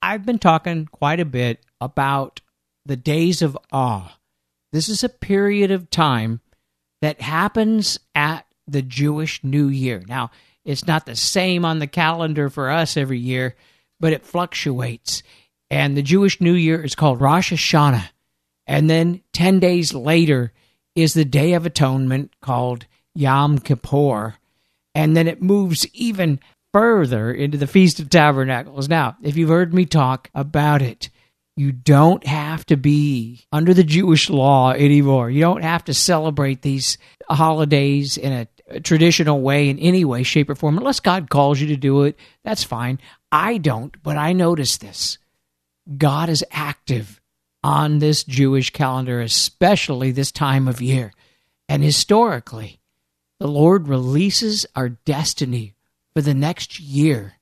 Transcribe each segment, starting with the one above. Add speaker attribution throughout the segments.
Speaker 1: I've been talking quite a bit about the days of awe. This is a period of time that happens at the Jewish New Year. Now, it's not the same on the calendar for us every year, but it fluctuates. And the Jewish New Year is called Rosh Hashanah. And then 10 days later is the Day of Atonement called Yom Kippur. And then it moves even further into the Feast of Tabernacles. Now, if you've heard me talk about it, you don't have to be under the Jewish law anymore. You don't have to celebrate these holidays in a, traditional way in any way, shape, or form, unless God calls you to do it. That's fine. I don't, but I notice this. God is active on this Jewish calendar, especially this time of year. And historically, the Lord releases our destiny for the next year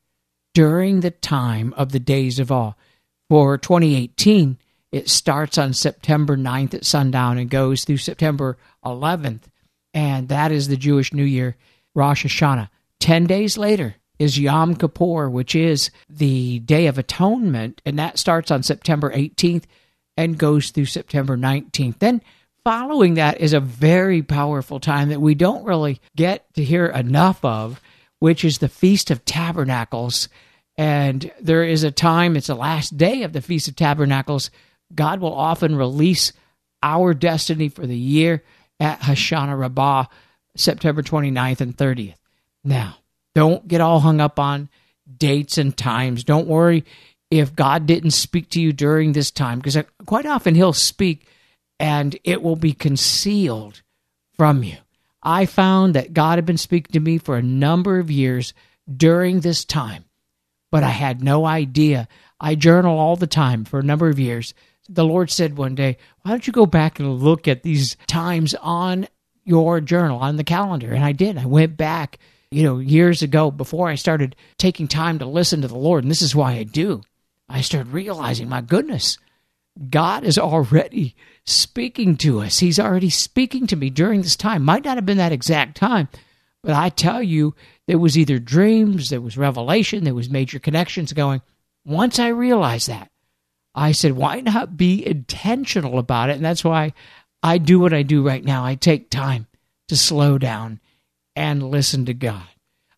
Speaker 1: during the time of the days of awe. For 2018, it starts on September 9th at sundown and goes through September 11th. And that is the Jewish New Year, Rosh Hashanah. 10 days later is Yom Kippur, which is the Day of Atonement. And that starts on September 18th and goes through September 19th. Then following that is a very powerful time that we don't really get to hear enough of, which is the Feast of Tabernacles. And there is a time, it's the last day of the Feast of Tabernacles. God will often release our destiny for the year at Hoshana Rabbah, September 29th and 30th. Now, don't get all hung up on dates and times. Don't worry if God didn't speak to you during this time, because quite often He'll speak and it will be concealed from you. I found that God had been speaking to me for a number of years during this time but I had no idea. I journal all the time for a number of years. The Lord said one day, Why don't you go back and look at these times on your journal, on the calendar? And I did. I went back, you know, years ago before I started taking time to listen to the Lord. And this is why I do. I started realizing, my goodness, God is already speaking to us. He's already speaking to me during this time. Might not have been that exact time, but I tell you, there was either dreams, there was revelation, there was major connections going. Once I realized that, I said, why not be intentional about it? And that's why I do what I do right now. I take time to slow down and listen to God.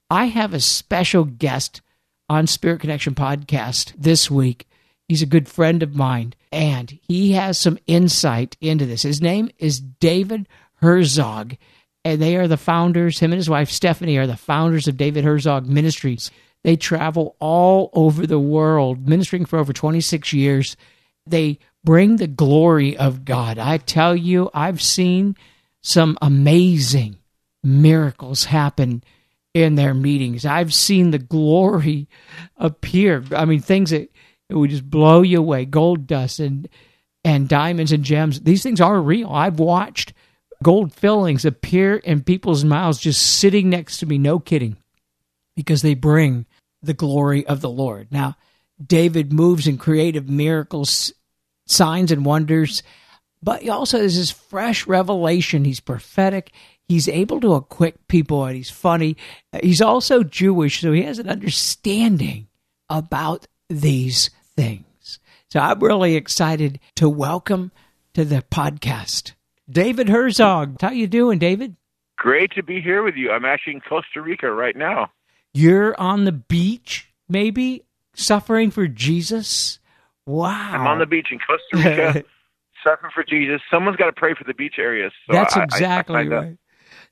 Speaker 1: I have a special guest on Spirit Connection podcast this week. He's a good friend of mine, and he has some insight into this. His name is David Herzog and they are the founders. Him and his wife Stephanie are the founders of David Herzog Ministries. They travel all over the world, ministering for over 26 years. They bring the glory of God. I tell you, I've seen some amazing miracles happen in their meetings. I've seen the glory appear. I mean, things that would just blow you away. Gold dust and and diamonds and gems. These things are real. I've watched gold fillings appear in people's mouths just sitting next to me, no kidding, because they bring the glory of the Lord. Now, David moves in creative miracles, signs, and wonders, but he also has this fresh revelation. He's prophetic. He's able to equip people, and he's funny. He's also Jewish, so he has an understanding about these things. So I'm really excited to welcome to the podcast David Herzog. How you doing, David?
Speaker 2: Great to be here with you. I'm actually in Costa Rica right now.
Speaker 1: You're on the beach, maybe suffering for Jesus. Wow!
Speaker 2: I'm on the beach in Costa Rica, suffering for Jesus. Someone's got to pray for the beach areas.
Speaker 1: So That's I, exactly I, I right.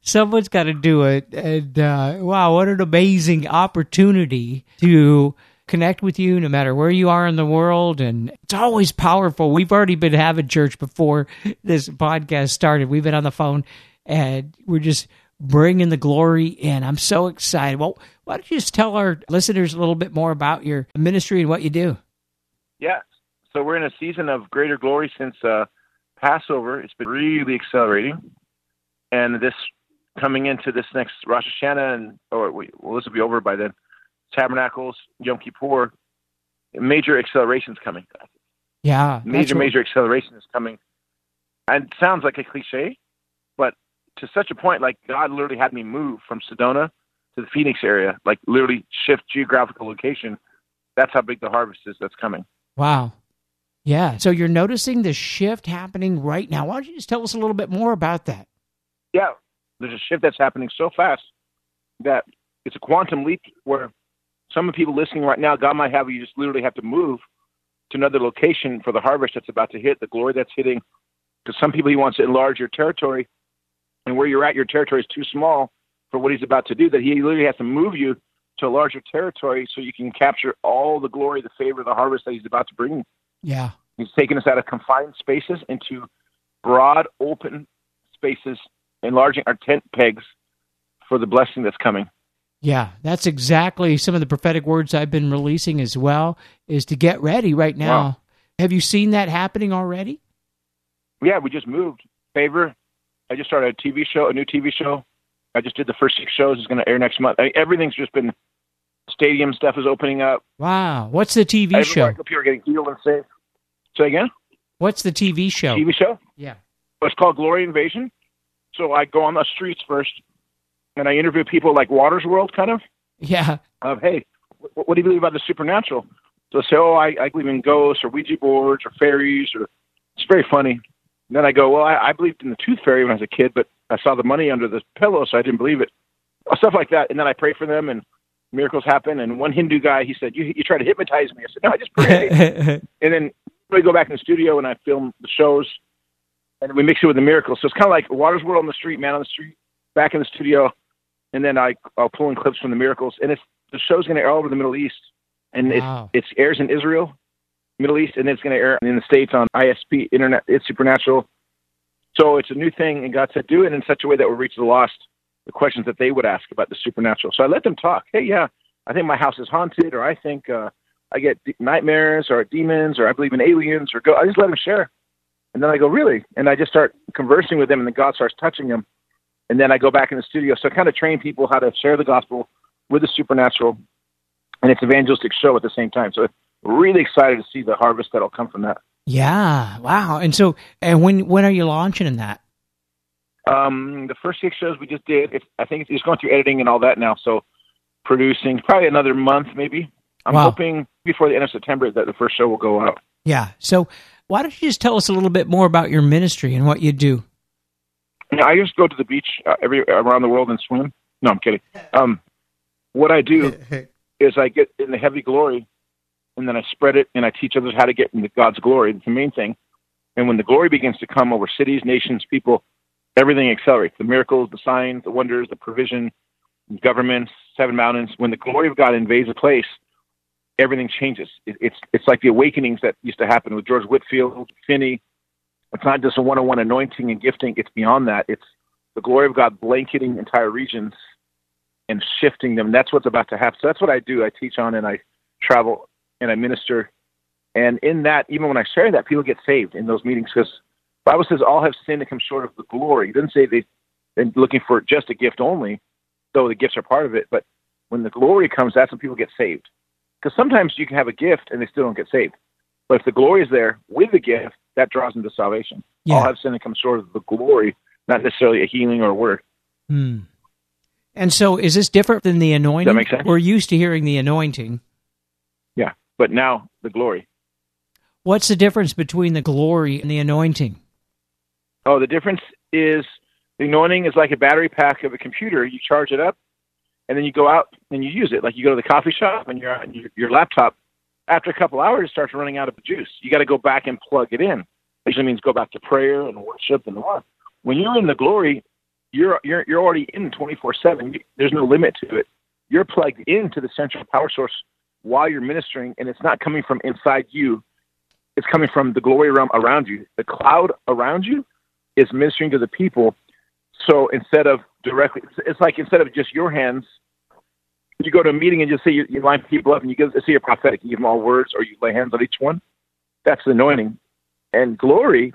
Speaker 1: Someone's got to do it, and uh, wow, what an amazing opportunity to connect with you no matter where you are in the world. And it's always powerful. We've already been having church before this podcast started. We've been on the phone and we're just bringing the glory in. I'm so excited. Well, why don't you just tell our listeners a little bit more about your ministry and what you do?
Speaker 2: Yeah. So we're in a season of greater glory since uh, Passover. It's been really accelerating, and this coming into this next Rosh Hashanah, and or well, this will be over by then. Tabernacles, Yom Kippur, major accelerations coming.
Speaker 1: Yeah,
Speaker 2: major major acceleration is coming. And it sounds like a cliche, but to such a point, like God literally had me move from Sedona to the Phoenix area, like literally shift geographical location. That's how big the harvest is that's coming.
Speaker 1: Wow. Yeah. So you're noticing the shift happening right now. Why don't you just tell us a little bit more about that?
Speaker 2: Yeah. There's a shift that's happening so fast that it's a quantum leap where some of the people listening right now, God might have you just literally have to move to another location for the harvest that's about to hit, the glory that's hitting. Because some people, He wants to enlarge your territory, and where you're at, your territory is too small for what He's about to do. That He literally has to move you to a larger territory so you can capture all the glory, the favor, the harvest that He's about to bring.
Speaker 1: Yeah.
Speaker 2: He's taking us out of confined spaces into broad, open spaces, enlarging our tent pegs for the blessing that's coming.
Speaker 1: Yeah, that's exactly some of the prophetic words I've been releasing as well is to get ready right now. Wow. Have you seen that happening already?
Speaker 2: Yeah, we just moved. Favor. I just started a TV show, a new TV show. I just did the first six shows. It's going to air next month. I mean, everything's just been stadium stuff is opening up.
Speaker 1: Wow. What's the TV
Speaker 2: Everywhere
Speaker 1: show?
Speaker 2: People are getting healed and saved. Say again?
Speaker 1: What's the TV show?
Speaker 2: TV show?
Speaker 1: Yeah.
Speaker 2: It's called Glory Invasion. So I go on the streets first and I interview people like Watters' World, kind of.
Speaker 1: Yeah.
Speaker 2: Of hey, what, what do you believe about the supernatural? So I say, oh, I, I believe in ghosts or Ouija boards or fairies, or it's very funny. And then I go, well, I, I believed in the tooth fairy when I was a kid, but I saw the money under the pillow, so I didn't believe it. Stuff like that. And then I pray for them, and miracles happen. And one Hindu guy, he said, "You you try to hypnotize me." I said, "No, I just pray." and then we go back in the studio and I film the shows, and we mix it with the miracles. So it's kind of like Watters' World on the street, man on the street, back in the studio, and then I I'll pull in clips from the miracles. And it's the show's going to air all over the Middle East, and wow. it's it airs in Israel, Middle East, and it's going to air in the states on ISP Internet. It's supernatural. So it's a new thing, and God said, do it in such a way that will reach the lost, the questions that they would ask about the supernatural. So I let them talk. Hey, yeah, I think my house is haunted, or I think uh, I get nightmares, or demons, or I believe in aliens, or go. I just let them share, and then I go, really, and I just start conversing with them, and then God starts touching them, and then I go back in the studio. So I kind of train people how to share the gospel with the supernatural, and it's evangelistic show at the same time. So really excited to see the harvest that'll come from that.
Speaker 1: Yeah. Wow. And so, and when when are you launching in that?
Speaker 2: Um, the first six shows we just did. It's, I think it's going through editing and all that now. So producing probably another month, maybe. I'm wow. hoping before the end of September that the first show will go out.
Speaker 1: Yeah. So why don't you just tell us a little bit more about your ministry and what you do?
Speaker 2: Yeah, I just go to the beach uh, every around the world and swim. No, I'm kidding. Um, what I do is I get in the heavy glory and then I spread it and I teach others how to get into God's glory. It's the main thing. And when the glory begins to come over cities, nations, people, everything accelerates. The miracles, the signs, the wonders, the provision, governments, seven mountains. When the glory of God invades a place, everything changes. It, it's it's like the awakenings that used to happen with George Whitefield, Finney. It's not just a one-on-one anointing and gifting. It's beyond that. It's the glory of God blanketing entire regions and shifting them. That's what's about to happen. So that's what I do. I teach on and I travel and I minister. And in that, even when I share that, people get saved in those meetings because Bible says all have sinned and come short of the glory. It doesn't say they, they're looking for just a gift only, though the gifts are part of it. But when the glory comes, that's when people get saved. Because sometimes you can have a gift and they still don't get saved. But if the glory is there with the gift, that draws them to salvation. Yeah. All have sinned and come short of the glory, not necessarily a healing or a word.
Speaker 1: Hmm. And so, is this different than the anointing?
Speaker 2: Does that make sense?
Speaker 1: We're used to hearing the anointing Yeah,
Speaker 2: but now the glory.
Speaker 1: What's the difference between the glory and the anointing?
Speaker 2: Oh, the difference is the anointing is like a battery pack of a computer. You charge it up, and then you go out and you use it. Like you go to the coffee shop and your your laptop. After a couple hours, it starts running out of juice. You got to go back and plug it in. Usually means go back to prayer and worship and what. When you're in the glory, you're you're you're already in 24/7. There's no limit to it. You're plugged into the central power source while you're ministering, and it's not coming from inside you. It's coming from the glory realm around you. The cloud around you is ministering to the people. So instead of directly, it's like instead of just your hands you go to a meeting and you see you, you line people up and you give see a prophetic, you give them all words, or you lay hands on each one. That's the anointing. And glory,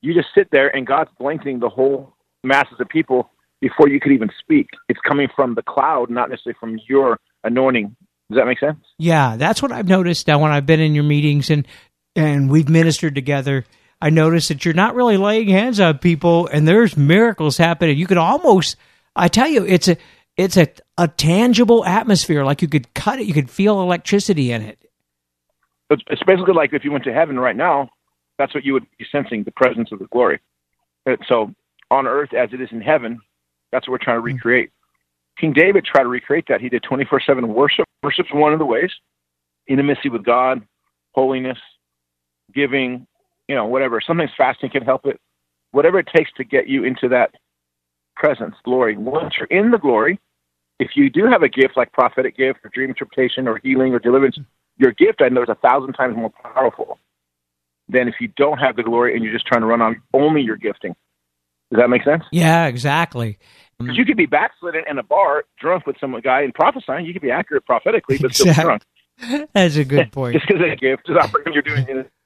Speaker 2: you just sit there and God's blanketing the whole masses of people before you could even speak. It's coming from the cloud, not necessarily from your anointing. Does that make sense?
Speaker 1: Yeah, that's what I've noticed now when I've been in your meetings and and we've ministered together. I noticed that you're not really laying hands on people, and there's miracles happening. You could almost, I tell you, it's a it's a, a tangible atmosphere. Like you could cut it, you could feel electricity in it.
Speaker 2: It's basically like if you went to heaven right now, that's what you would be sensing the presence of the glory. Uh, so on earth as it is in heaven, that's what we're trying to hmm. recreate. King David tried to recreate that. He did 24 7 worship. Worship's one of the ways. Intimacy with God, holiness, giving, you know, whatever. Sometimes fasting can help it. Whatever it takes to get you into that presence, glory. Once you're in the glory, if you do have a gift like prophetic gift or dream interpretation or healing or deliverance, your gift I know is a thousand times more powerful than if you don't have the glory and you're just trying to run on only your gifting. Does that make sense?
Speaker 1: Yeah, exactly.
Speaker 2: Because you could be backslidden in a bar, drunk with some guy and prophesying. You could be accurate prophetically, but exactly. still drunk.
Speaker 1: That's a good point.
Speaker 2: just because a gift is operating, you're doing it.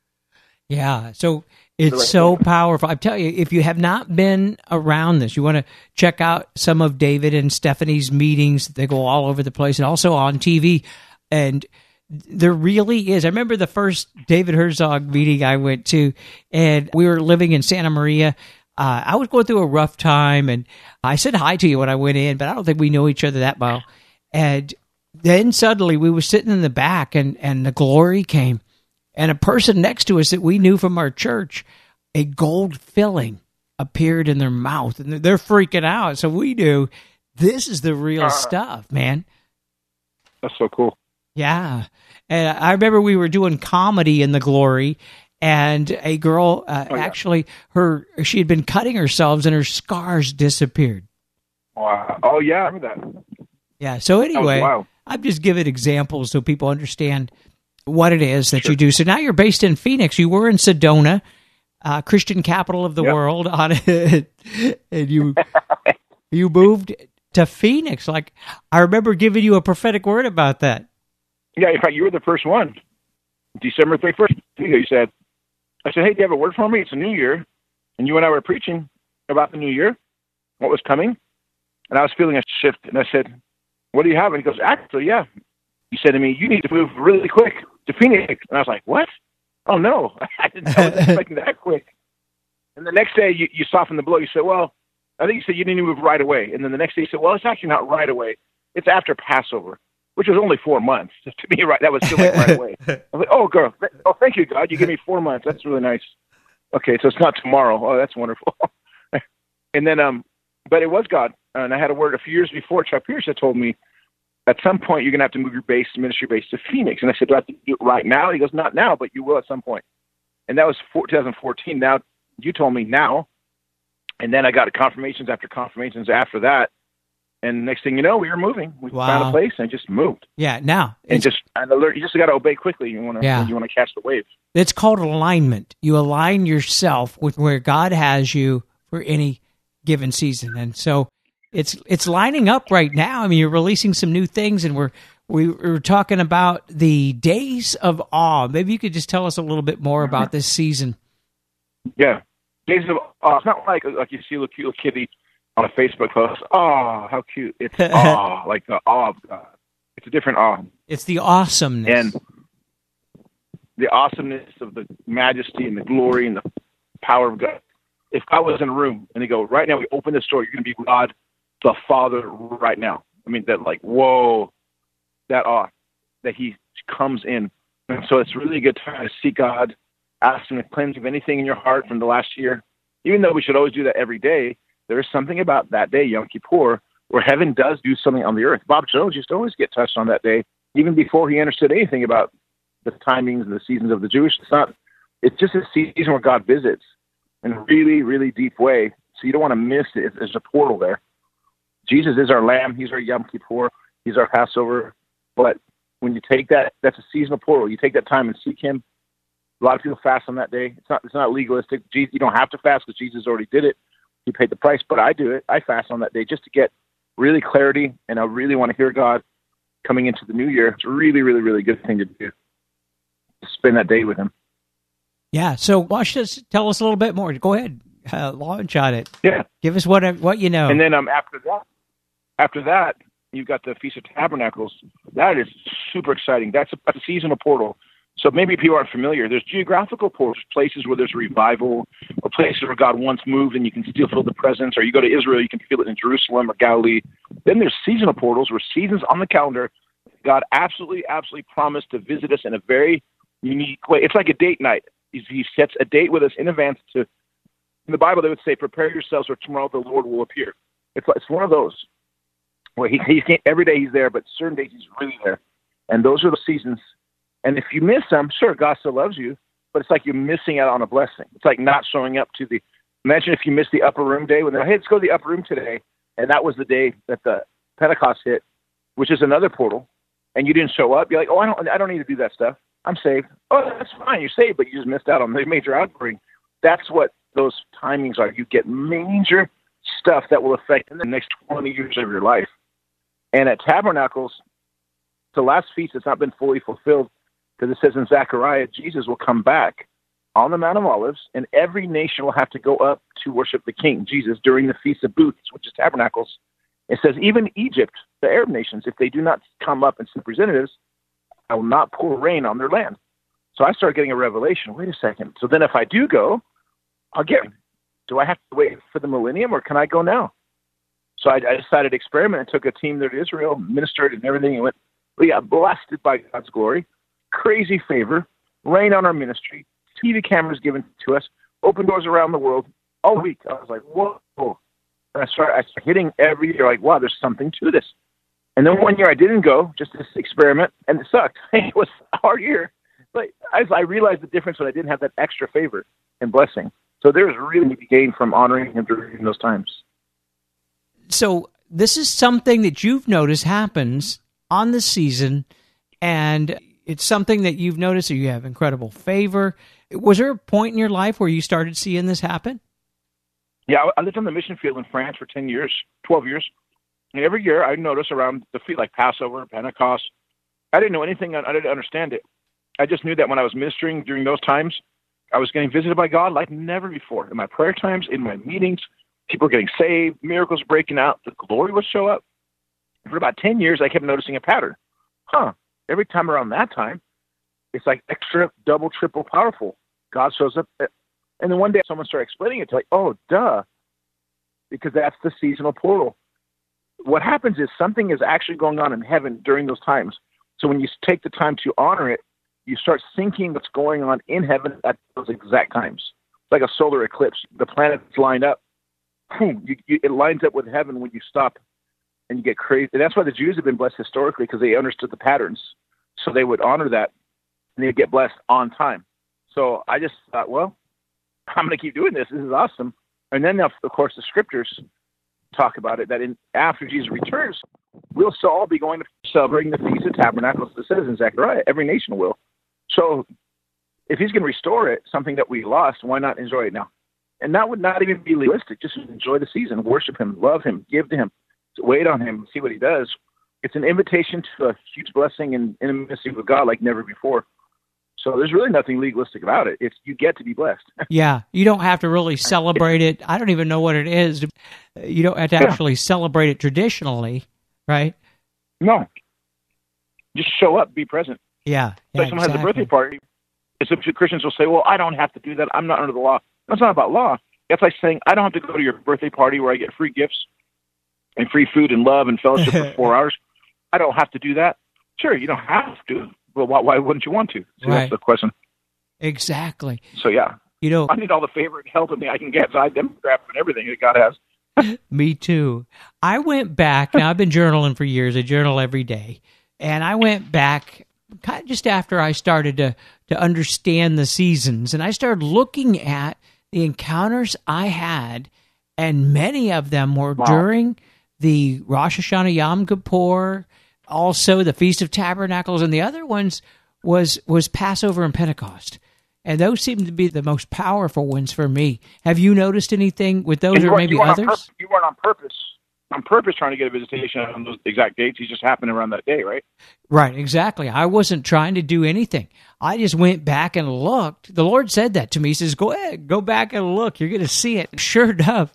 Speaker 1: Yeah. So it's so powerful. I tell you, if you have not been around this, you want to check out some of David and Stephanie's meetings. They go all over the place and also on TV. And there really is. I remember the first David Herzog meeting I went to, and we were living in Santa Maria. Uh, I was going through a rough time, and I said hi to you when I went in, but I don't think we know each other that well. And then suddenly we were sitting in the back, and and the glory came, and a person next to us that we knew from our church, a gold filling appeared in their mouth, and they're freaking out. So we do. this is the real uh, stuff, man.
Speaker 2: That's so cool.
Speaker 1: Yeah, and I remember we were doing comedy in the glory, and a girl uh, oh, yeah. actually her she had been cutting herself, and her scars disappeared.
Speaker 2: Wow! Oh yeah, I remember that.
Speaker 1: Yeah. So anyway, I'm just giving examples so people understand what it is that sure. you do. So now you're based in Phoenix. You were in Sedona, uh, Christian capital of the yep. world, on it, and you you moved to Phoenix. Like I remember giving you a prophetic word about that.
Speaker 2: Yeah, in fact, you were the first one. December 31st, you said, I said, hey, do you have a word for me? It's a new year. And you and I were preaching about the new year, what was coming. And I was feeling a shift. And I said, what do you have? And he goes, actually, yeah. He said to me, you need to move really quick to Phoenix. And I was like, what? Oh, no. I didn't I was expecting that quick. And the next day, you, you softened the blow. You said, well, I think you said you need to move right away. And then the next day, you said, well, it's actually not right away. It's after Passover which was only four months to me. Right, that was still like right away. I was like, "Oh, girl, oh, thank you, God, you give me four months. That's really nice." Okay, so it's not tomorrow. Oh, that's wonderful. and then, um, but it was God, and I had a word a few years before. Chuck Pierce had told me, at some point you're gonna have to move your base, ministry base, to Phoenix. And I said, "Do I have to do it right now?" He goes, "Not now, but you will at some point." And that was 2014. Now you told me now, and then I got confirmations after confirmations after that and next thing you know, we were moving. We wow. found a place and just moved.
Speaker 1: Yeah, now
Speaker 2: and just and alert. You just got to obey quickly. You want to. Yeah. You want to catch the wave.
Speaker 1: It's called alignment. You align yourself with where God has you for any given season, and so it's it's lining up right now. I mean, you're releasing some new things, and we're we were talking about the days of awe. Maybe you could just tell us a little bit more about this season.
Speaker 2: Yeah, days of awe. It's not like like you see a little cute little kitty on a Facebook post. Oh, how cute! It's awe, like the awe of God. It's a different awe.
Speaker 1: It's the awesomeness
Speaker 2: and the awesomeness of the majesty and the glory and the power of God. If God was in a room and He go right now, we open this door, you're going to be God, the Father, right now. I mean, that like whoa, that awe that He comes in, and so it's really a good time to seek God, ask Him to cleanse of anything in your heart from the last year. Even though we should always do that every day, there is something about that day, Yom Kippur, where heaven does do something on the earth. Bob Jones used to always get touched on that day, even before he understood anything about the timings and the seasons of the Jewish. It's not. It's just a season where God visits in a really, really deep way. So you don't want to miss it. There's a portal there. Jesus is our Lamb. He's our Yom Kippur. He's our Passover. But when you take that, that's a seasonal portal. You take that time and seek Him. A lot of people fast on that day. It's not. It's not legalistic. Jesus, you don't have to fast because Jesus already did it he paid the price. But I do it. I fast on that day just to get really clarity, and I really want to hear God. coming into the new year. It's a really, really, really good thing to do. To spend that day with him.
Speaker 1: Yeah. So, watch this. Tell us a little bit more. Go ahead, uh, launch on it.
Speaker 2: Yeah.
Speaker 1: Give us what what you know.
Speaker 2: And then um, after that, after that, you've got the Feast of Tabernacles. That is super exciting. That's a, that's a seasonal portal. So maybe people aren't familiar. There's geographical portals, places where there's revival, or places where God once moved and you can still feel the presence. Or you go to Israel, you can feel it in Jerusalem or Galilee. Then there's seasonal portals where seasons on the calendar, God absolutely, absolutely promised to visit us in a very unique way. It's like a date night. He sets a date with us in advance to. In the Bible, they would say, "Prepare yourselves, for tomorrow the Lord will appear." It's it's one of those where he he every day he's there, but certain days he's really there, and those are the seasons. And if you miss them, sure, God still loves you, but it's like you're missing out on a blessing. It's like not showing up to the. Imagine if you missed the upper room day when they're, hey, let's go to the upper room today, and that was the day that the Pentecost hit, which is another portal, and you didn't show up. You're like, oh, I don't, I don't need to do that stuff. I'm saved. Oh, that's fine. You're saved, but you just missed out on the major outbreak. That's what those timings are. You get major stuff that will affect the next 20 years of your life. And at Tabernacles, the last feast has not been fully fulfilled because it says in Zechariah, Jesus will come back on the Mount of Olives, and every nation will have to go up to worship the King, Jesus, during the Feast of Booths, which is Tabernacles. It says, even Egypt, the Arab nations, if they do not come up and send representatives, I will not pour rain on their land. So I start getting a revelation. Wait a second. So then if I do go, I'll get. Do I have to wait for the millennium or can I go now? So I, I decided to experiment and took a team there to Israel, ministered and everything, and went, we got blasted by God's glory, crazy favor, rain on our ministry, TV cameras given to us, open doors around the world all week. I was like, whoa. And I started, I started hitting every year, like, wow, there's something to this. And then one year I didn't go, just this experiment, and it sucked. it was a hard year. But as I realized the difference when I didn't have that extra favor and blessing. So there was really gain from honoring him during those times.
Speaker 1: So this is something that you've noticed happens on the season, and it's something that you've noticed that you have incredible favor. Was there a point in your life where you started seeing this happen?
Speaker 2: Yeah, I lived on the mission field in France for 10 years, 12 years. And every year I notice around the feet like Passover, Pentecost. I didn't know anything. I didn't understand it. I just knew that when I was ministering during those times, I was getting visited by God like never before. In my prayer times, in my meetings, people were getting saved, miracles breaking out, the glory would show up. For about 10 years, I kept noticing a pattern. Huh. Every time around that time, it's like extra, double, triple powerful. God shows up. Eh, and then one day someone started explaining it to like, oh, duh. Because that's the seasonal portal what happens is something is actually going on in heaven during those times. So when you take the time to honor it, you start thinking what's going on in heaven at those exact times. It's like a solar eclipse. The planets line up. You, you, it lines up with heaven when you stop and you get crazy. And that's why the Jews have been blessed historically because they understood the patterns. So they would honor that and they'd get blessed on time. So I just thought, well, I'm going to keep doing this. This is awesome. And then, of course, the scriptures talk about it that in after Jesus returns, we'll still all be going to celebrating the Feast of Tabernacles. Says in Zechariah, every nation will. So if he's going to restore it, something that we lost, why not enjoy it now? And that would not even be legalistic. Just enjoy the season, worship him, love him, give to him, wait on him, see what he does. It's an invitation to a huge blessing and intimacy with God like never before. So there's really nothing legalistic about it. It's you get to be blessed.
Speaker 1: yeah, you don't have to really celebrate it. I don't even know what it is. You don't have to actually yeah. celebrate it traditionally, right?
Speaker 2: No. Just show up, be present.
Speaker 1: Yeah.
Speaker 2: yeah
Speaker 1: if
Speaker 2: someone exactly. has a birthday party, some Christians will say, "Well, I don't have to do that. I'm not under the law." That's not about law. That's like saying, "I don't have to go to your birthday party where I get free gifts and free food and love and fellowship for four hours. I don't have to do that." Sure, you don't have to, well, why, why wouldn't you want to? See, right. That's the question.
Speaker 1: Exactly.
Speaker 2: So yeah,
Speaker 1: you know,
Speaker 2: I need all the favor and help I can get. So I demographic and everything that God has.
Speaker 1: Me too. I went back. Now I've been journaling for years. I journal every day, and I went back kind of just after I started to to understand the seasons, and I started looking at the encounters I had, and many of them were wow. during the Rosh Hashanah Yom Kippur also the Feast of Tabernacles, and the other ones was was Passover and Pentecost. And those seem to be the most powerful ones for me. Have you noticed anything with those, or maybe others?
Speaker 2: you weren't on purpose. On purpose trying to get a visitation on those exact dates. He just happened around that day, right?
Speaker 1: Right, exactly. I wasn't trying to do anything. I just went back and looked. The Lord said that to me. He says, Go ahead, go back and look. You're going to see it. Sure enough,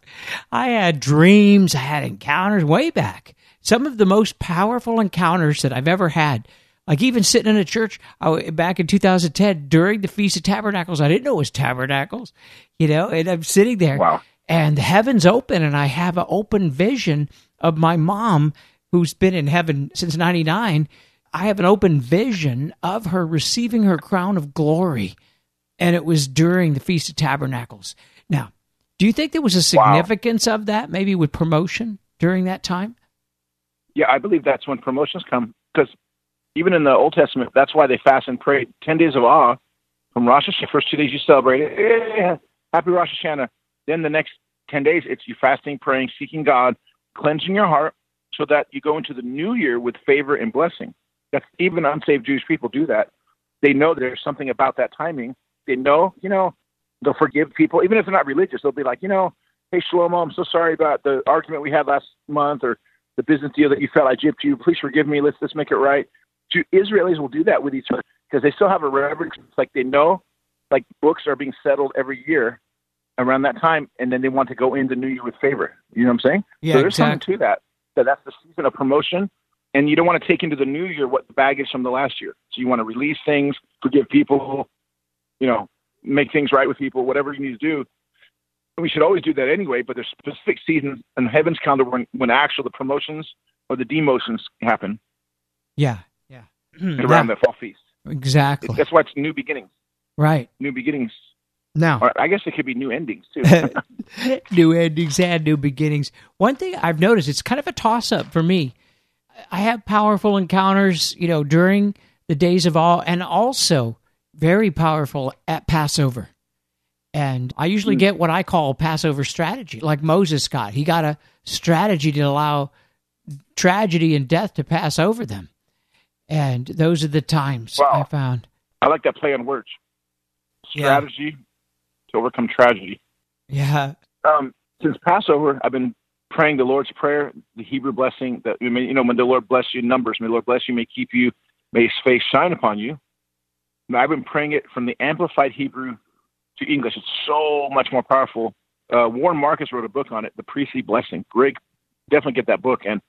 Speaker 1: I had dreams, I had encounters way back. Some of the most powerful encounters that I've ever had. Like even sitting in a church I, back in 2010 during the Feast of Tabernacles. I didn't know it was Tabernacles, you know, and I'm sitting there.
Speaker 2: Wow
Speaker 1: and the heavens open and I have an open vision of my mom who's been in heaven since 99. I have an open vision of her receiving her crown of glory. And it was during the Feast of Tabernacles. Now, do you think there was a significance wow. of that, maybe with promotion during that time?
Speaker 2: Yeah, I believe that's when promotions come. Because even in the Old Testament, that's why they fast and pray 10 days of awe from Rosh Hashanah. First two days you celebrate it. Yeah, happy Rosh Hashanah. Then the next 10 days, it's you fasting, praying, seeking God, cleansing your heart so that you go into the new year with favor and blessing. That's even unsaved Jewish people do that. They know there's something about that timing. They know, you know, they'll forgive people, even if they're not religious. They'll be like, you know, hey Shlomo, I'm so sorry about the argument we had last month or the business deal that you felt I gypped you. Please forgive me. Let's let's make it right. Israelis will do that with each other because they still have a reverence. Like they know, like books are being settled every year, around that time, and then they want to go into New Year with favor. You know what I'm saying?
Speaker 1: Yeah,
Speaker 2: so there's
Speaker 1: exactly.
Speaker 2: something to that. That that's the season of promotion, and you don't want to take into the new year what the baggage from the last year. So you want to release things, forgive people, you know, make things right with people, whatever you need to do. And we should always do that anyway. But there's specific seasons in heaven's calendar when when actual the promotions or the demotions happen.
Speaker 1: Yeah, yeah.
Speaker 2: around the fall feast.
Speaker 1: Exactly.
Speaker 2: That's why it's new beginnings.
Speaker 1: Right.
Speaker 2: New beginnings
Speaker 1: now,
Speaker 2: or I guess it could be new endings too.
Speaker 1: new endings and new beginnings. One thing I've noticed, it's kind of a toss up for me. I have powerful encounters, you know, during the days of all, and also very powerful at Passover. And I usually mm. get what I call Passover strategy, like Moses got. He got a strategy to allow tragedy and death to pass over them. And those are the times I found.
Speaker 2: I like that play on words. Strategy to overcome tragedy.
Speaker 1: Yeah.
Speaker 2: Um, since Passover, I've been praying the Lord's Prayer, the Hebrew blessing that you know when the Lord bless you, numbers, may the Lord bless you, may keep you, may His face shine upon you. I've been praying it from the Amplified Hebrew to English. It's so much more powerful. Uh, Warren Marcus wrote a book on it, The Priestly Blessing. Greg, definitely get that book. And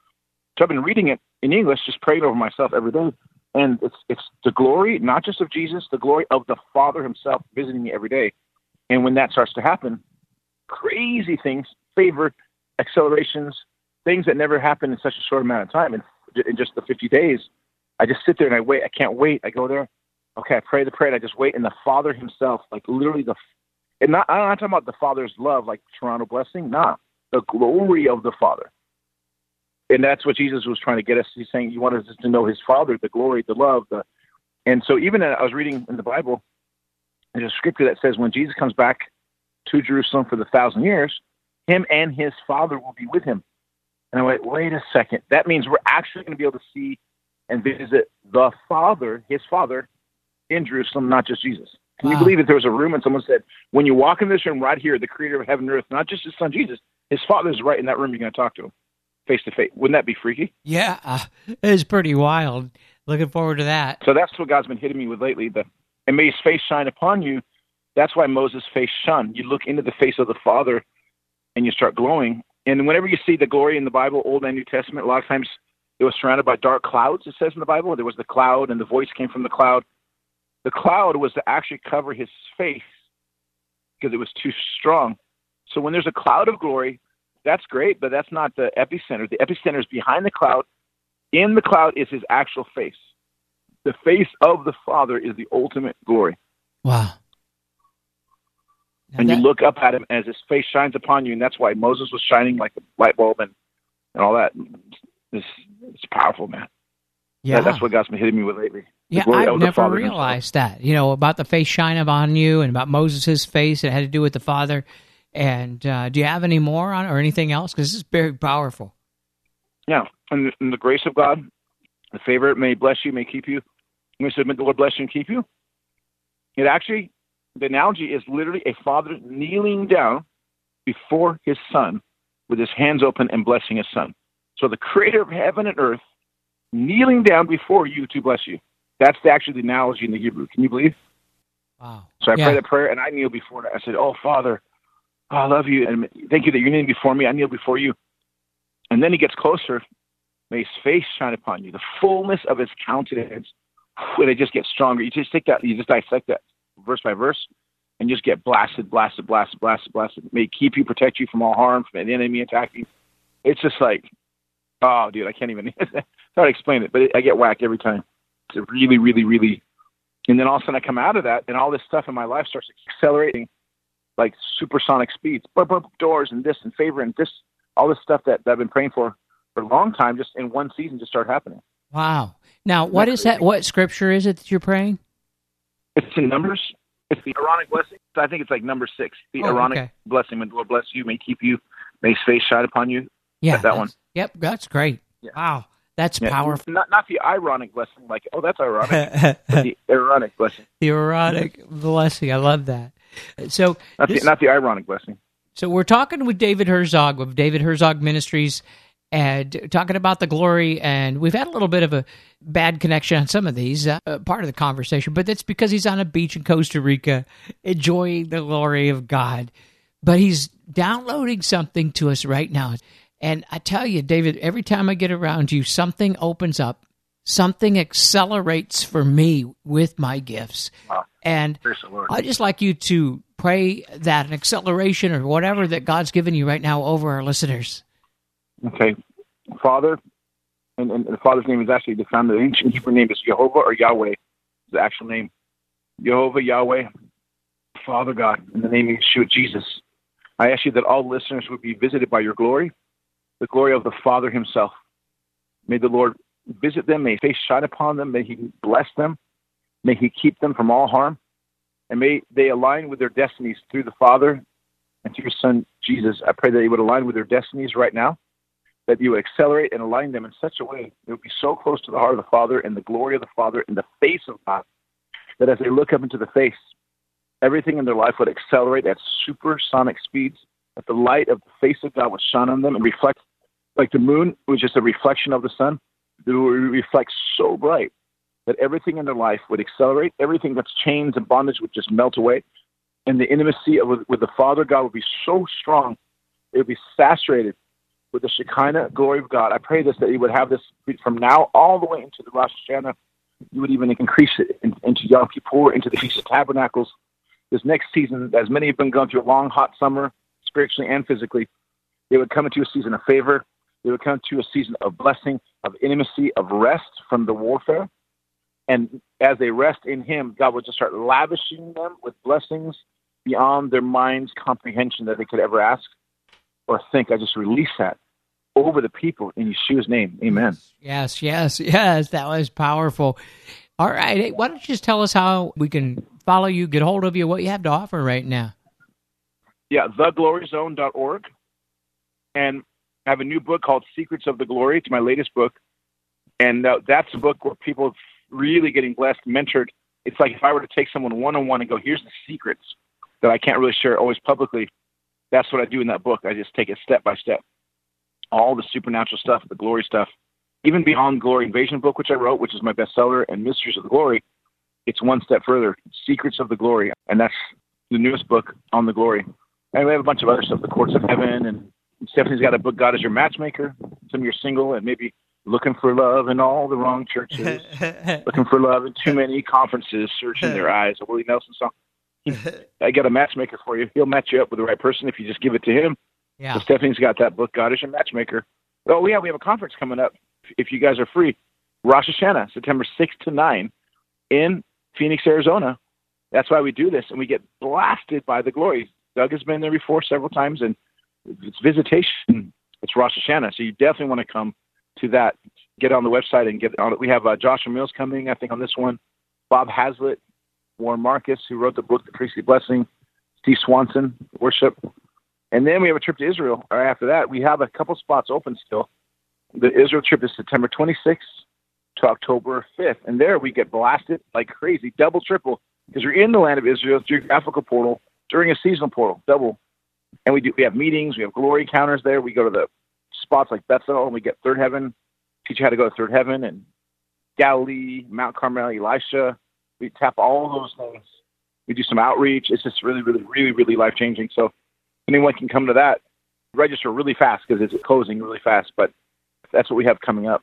Speaker 2: so I've been reading it in English, just praying over myself every day. And it's it's the glory, not just of Jesus, the glory of the Father Himself visiting me every day. And when that starts to happen, crazy things, favor, accelerations, things that never happen in such a short amount of time, in, in just the 50 days, I just sit there and I wait. I can't wait. I go there. Okay, I pray the prayer and I just wait. And the Father Himself, like literally the, and not, I'm not talking about the Father's love, like Toronto blessing, nah, the glory of the Father. And that's what Jesus was trying to get us. He's saying, You want us to know His Father, the glory, the love, the, and so even uh, I was reading in the Bible, there's a scripture that says when Jesus comes back to Jerusalem for the thousand years, him and his father will be with him. And I went, wait a second. That means we're actually going to be able to see and visit the Father, his Father, in Jerusalem, not just Jesus. Can wow. you believe that there was a room and someone said, when you walk in this room right here, the creator of heaven and earth, not just his son Jesus, his Father's right in that room, you're going to talk to him face to face. Wouldn't that be freaky?
Speaker 1: Yeah, uh, it's pretty wild. Looking forward to that.
Speaker 2: So that's what God's been hitting me with lately. The and may his face shine upon you. That's why Moses' face shone. You look into the face of the Father and you start glowing. And whenever you see the glory in the Bible, Old and New Testament, a lot of times it was surrounded by dark clouds, it says in the Bible. There was the cloud and the voice came from the cloud. The cloud was to actually cover his face because it was too strong. So when there's a cloud of glory, that's great, but that's not the epicenter. The epicenter is behind the cloud. In the cloud is his actual face the face of the Father is the ultimate glory.
Speaker 1: Wow.
Speaker 2: Now and that... you look up at him as his face shines upon you, and that's why Moses was shining like a light bulb and, and all that. It's, it's powerful, man. Yeah. that's what God's been hitting me with lately.
Speaker 1: Yeah, I've never realized himself. that. You know, about the face shining upon you and about Moses' face, it had to do with the Father. And uh, do you have any more on or anything else? Because this is very powerful.
Speaker 2: Yeah, and the, and the grace of God, the favor may bless you, may keep you, we submit the Lord bless you and keep you. It actually, the analogy is literally a father kneeling down before his son with his hands open and blessing his son. So the creator of heaven and earth kneeling down before you to bless you. That's actually the analogy in the Hebrew. Can you believe?
Speaker 1: Wow.
Speaker 2: So I
Speaker 1: Yeah.
Speaker 2: prayed that prayer and I kneel before it. I said, Oh, Father, I love you and thank you that you're kneeling before me. I kneel before you. And then he gets closer. May his face shine upon you, the fullness of his countenance. When it just gets stronger, you just take that, you just dissect that verse by verse, and just get blasted, blasted, blasted, blasted, blasted. May he keep you, protect you from all harm, from the enemy attacking. It's just like, oh, dude, I can't even try to explain it, but it, I get whacked every time. It's really, really, really. And then all of a sudden I come out of that, and all this stuff in my life starts accelerating like supersonic speeds, bump, doors, and this, and favor, and this, all this stuff that, that I've been praying for for a long time, just in one season, just started happening.
Speaker 1: Wow. Now, what is that? What scripture is it that you're praying?
Speaker 2: It's in Numbers. It's the Aaronic blessing. I think it's like number six. The
Speaker 1: Oh,
Speaker 2: Aaronic
Speaker 1: okay.
Speaker 2: blessing. When the Lord bless you, may keep you, may His face shine upon you.
Speaker 1: Yeah,
Speaker 2: that one.
Speaker 1: Yep, that's great.
Speaker 2: Yeah.
Speaker 1: Wow, that's
Speaker 2: Yeah,
Speaker 1: powerful.
Speaker 2: Not not the ironic blessing, like oh that's ironic, but
Speaker 1: the
Speaker 2: Aaronic blessing.
Speaker 1: The ironic blessing. I love that. So,
Speaker 2: Not
Speaker 1: this-
Speaker 2: the not the ironic blessing.
Speaker 1: so we're talking with David Herzog of David Herzog Ministries, and talking about the glory. And we've had a little bit of a bad connection on some of these uh, uh, part of the conversation, but that's because he's on a beach in Costa Rica enjoying the glory of God. But he's downloading something to us right now. And I tell you, David, every time I get around you, something opens up, something accelerates for me with my gifts.
Speaker 2: Wow.
Speaker 1: And
Speaker 2: Praise the Lord.
Speaker 1: I'd just like you to pray that an acceleration or whatever that God's given you right now over our listeners.
Speaker 2: Okay, Father, and, and the Father's name is actually the the ancient Hebrew name is Jehovah or Yahweh. The actual name Jehovah Yahweh, Father God, in the name of Yeshua Jesus. I ask you that all listeners would be visited by your glory, the glory of the Father Himself. May the Lord visit them. May His face shine upon them. May He bless them. May He keep them from all harm. And may they align with their destinies through the Father and through your Son, Jesus. I pray that He would align with their destinies right now that you would accelerate and align them in such a way they would be so close to the heart of the Father and the glory of the Father and the face of God that as they look up into the face, everything in their life would accelerate at supersonic speeds, that the light of the face of God would shine on them and reflect like the moon was just a reflection of the sun. It would reflect so bright that everything in their life would accelerate, everything that's chains and bondage would just melt away, and the intimacy of, with the Father God would be so strong, it would be saturated with the Shekinah glory of God. I pray this that you would have this from now all the way into the Rosh Hashanah. You would even increase it in, into Yom Kippur, into the Feast of Tabernacles. This next season, as many have been going through a long, hot summer, spiritually and physically, they would come into a season of favor. They would come to a season of blessing, of intimacy, of rest from the warfare. And as they rest in Him, God would just start lavishing them with blessings beyond their mind's comprehension that they could ever ask or think. I just release that over the people in Yeshua's name. Amen.
Speaker 1: Yes, yes, yes. That was powerful. All right. Hey, why don't you just tell us how we can follow you, get hold of you, what you have to offer right now?
Speaker 2: Yeah, thegloryzone.org. And I have a new book called Secrets of the Glory. It's my latest book. And uh, that's a book where people are really getting blessed, mentored. It's like if I were to take someone one on one and go, here's the secrets that I can't really share always publicly. That's what I do in that book. I just take it step by step. All the supernatural stuff, the glory stuff, even beyond Glory Invasion book, which I wrote, which is my bestseller, and Mysteries of the Glory, it's one step further. Secrets of the Glory. And that's the newest book on the glory. And we have a bunch of other stuff, the Courts of Heaven, and Stephanie's got a book, God is Your Matchmaker. Some of you're single and maybe looking for love in all the wrong churches, looking for love in too many conferences, searching their eyes. A Willie Nelson song. I got a matchmaker for you. He'll match you up with the right person if you just give it to him.
Speaker 1: yeah.
Speaker 2: So Stephanie's got that book, God is Your Matchmaker. Oh, yeah, we have a conference coming up if you guys are free. Rosh Hashanah, September 6th to 9 in Phoenix, Arizona. That's why we do this, and we get blasted by the glory. Doug has been there before several times, and it's visitation. It's Rosh Hashanah, so you definitely want to come to that. Get on the website and get on it. We have uh, Joshua Mills coming, I think, on this one. Bob Hazlett, Warren Marcus, who wrote the book The Priestly Blessing, Steve Swanson, Worship. And then we have a trip to Israel. Right after that, we have a couple spots open still. The Israel trip is September 26th to October 5th. And there we get blasted like crazy, double, triple, because you're in the land of Israel, geographical portal, during a seasonal portal, double. And we do we have meetings, we have glory counters there. We go to the spots like Bethel, and we get Third Heaven, teach you how to go to Third Heaven, and Galilee, Mount Carmel, Elisha. We tap all those things. We do some outreach. It's just really, really, really, really life changing. So anyone can come to that. Register really fast because it's closing really fast, but that's what we have coming up.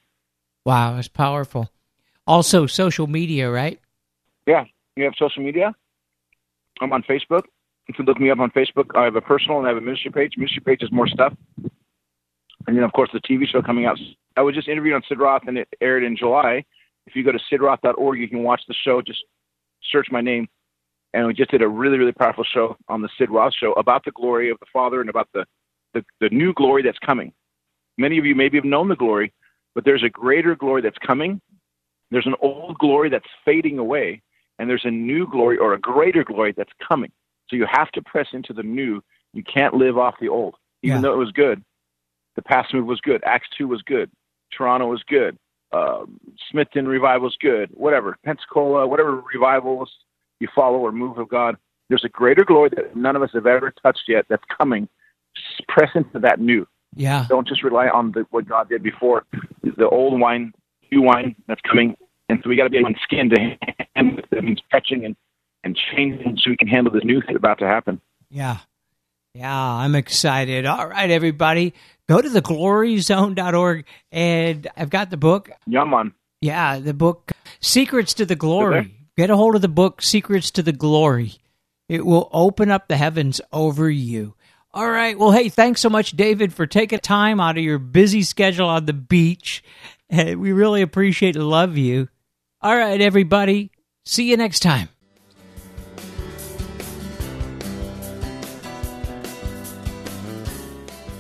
Speaker 1: Wow, that's powerful. Also, social media, right?
Speaker 2: Yeah, you have social media. I'm on Facebook. You can look me up on Facebook. I have a personal and I have a ministry page. Ministry page is more stuff. And then, of course, the TV show coming out. I was just interviewed on Sid Roth, and it aired in July. If you go to sidroth.org, you can watch the show. Just search my name. And we just did a really, really powerful show on the Sid Roth show about the glory of the Father and about the, the, the new glory that's coming. Many of you maybe have known the glory, but there's a greater glory that's coming. There's an old glory that's fading away, and there's a new glory or a greater glory that's coming. So you have to press into the new. You can't live off the old, even
Speaker 1: Yeah.
Speaker 2: though it was good. The past move was good. Acts 2 was good. Toronto was good. Um, Smithton revival was good. Whatever. Pensacola, whatever revivals you follow or move of God, there's a greater glory that none of us have ever touched yet that's coming. Just press into that new.
Speaker 1: Yeah.
Speaker 2: Don't just rely on the, what God did before. The old wine, new wine that's coming. And so we got to be on skin to handle it. That means stretching and, and changing so we can handle this new thing about to happen.
Speaker 1: Yeah. Yeah, I'm excited. All right, everybody. Go to thegloryzone.org and I've got the book.
Speaker 2: Yaman.
Speaker 1: Yeah, the book Secrets to the Glory. Get a hold of the book Secrets to the Glory. It will open up the heavens over you. All right. Well, hey, thanks so much, David, for taking time out of your busy schedule on the beach. We really appreciate and love you. All right, everybody. See you next time.